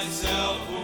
myself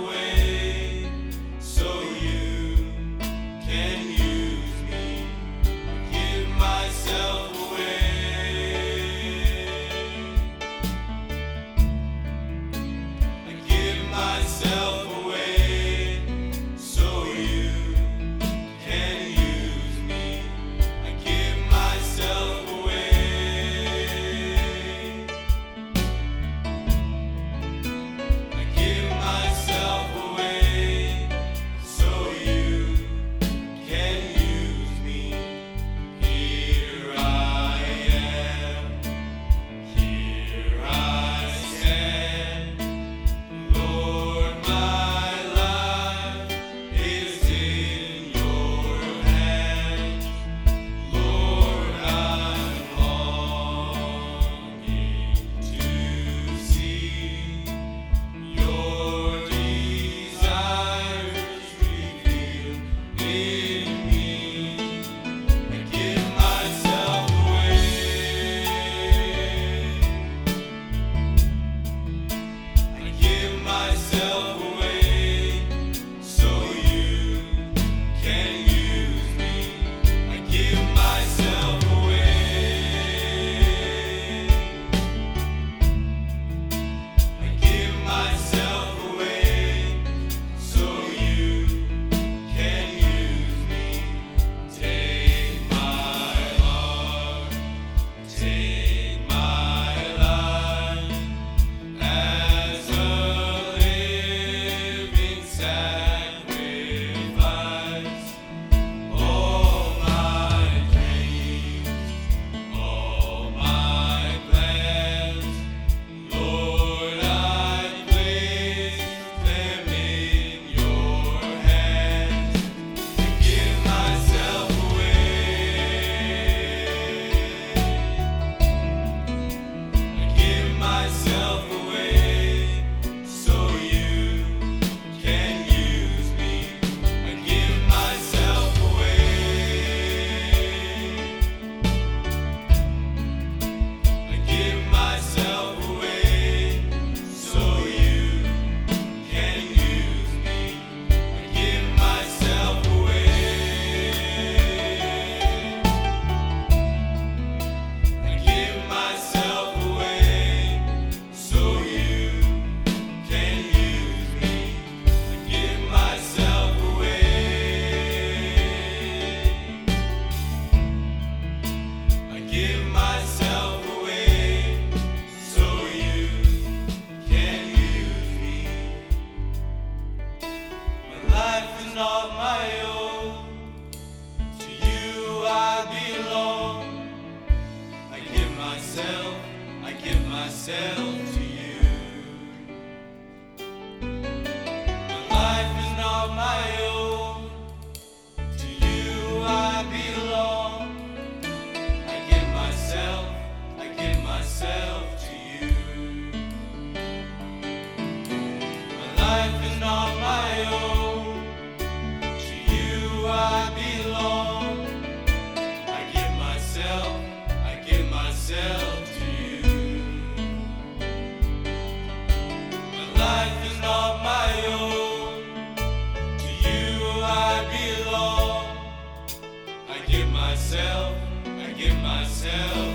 not my own. To you I belong. I give myself, I give myself to you. My life is not my own. To you I belong. I give myself, I give myself to you. My life is not my tell